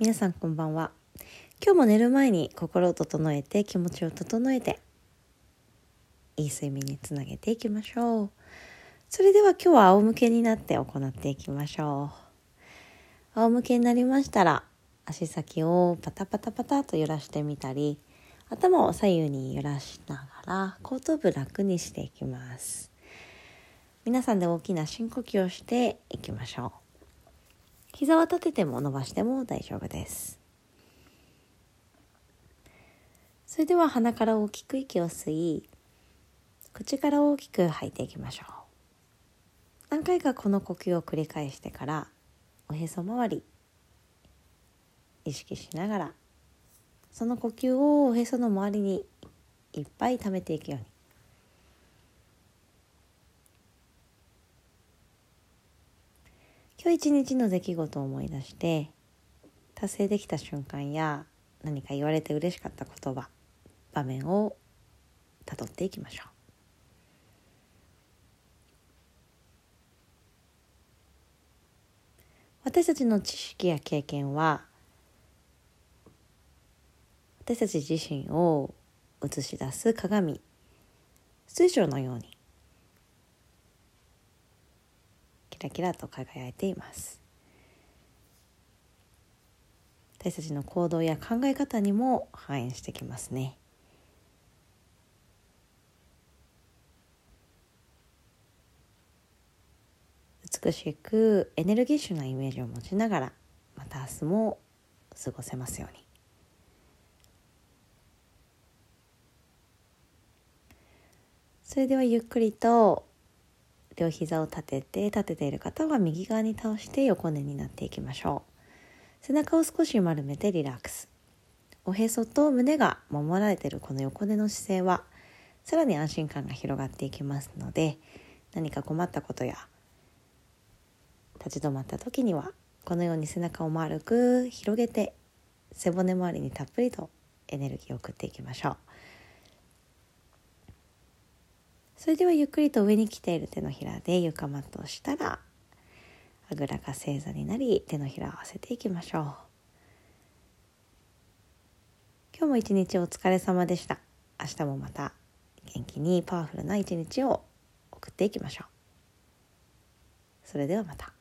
皆さんこんばんは。今日も寝る前に心を整えて気持ちを整えていい睡眠につなげていきましょう。それでは今日は仰向けになって行っていきましょう。仰向けになりましたら足先をパタパタパタと揺らしてみたり頭を左右に揺らしながら後頭部楽にしていきます。皆さんで大きな深呼吸をしていきましょう。膝は立てても伸ばしても大丈夫です。それでは鼻から大きく息を吸い口から大きく吐いていきましょう。何回かこの呼吸を繰り返してからおへそ周り意識しながらその呼吸をおへその周りにいっぱい溜めていくように今日一日の出来事を思い出して達成できた瞬間や何か言われて嬉しかった言葉場面をたどっていきましょう。私たちの知識や経験は私たち自身を映し出す鏡水晶のようにキラキラと輝いています。私たちの行動や考え方にも反映してきますね。美しくエネルギッシュなイメージを持ちながらまた明日も過ごせますように。それではゆっくりと両膝を立てて立てている方は右側に倒して横寝になっていきましょう。背中を少し丸めてリラックス。おへそと胸が守られているこの横寝の姿勢はさらに安心感が広がっていきますので何か困ったことや立ち止まった時にはこのように背中を丸く広げて背骨周りにたっぷりとエネルギーを送っていきましょう。それではゆっくりと上に来ている手のひらで床マットをしたらあぐらか正座になり手のひらを合わせていきましょう。今日も一日お疲れ様でした。明日もまた元気にパワフルな一日を送っていきましょう。それではまた。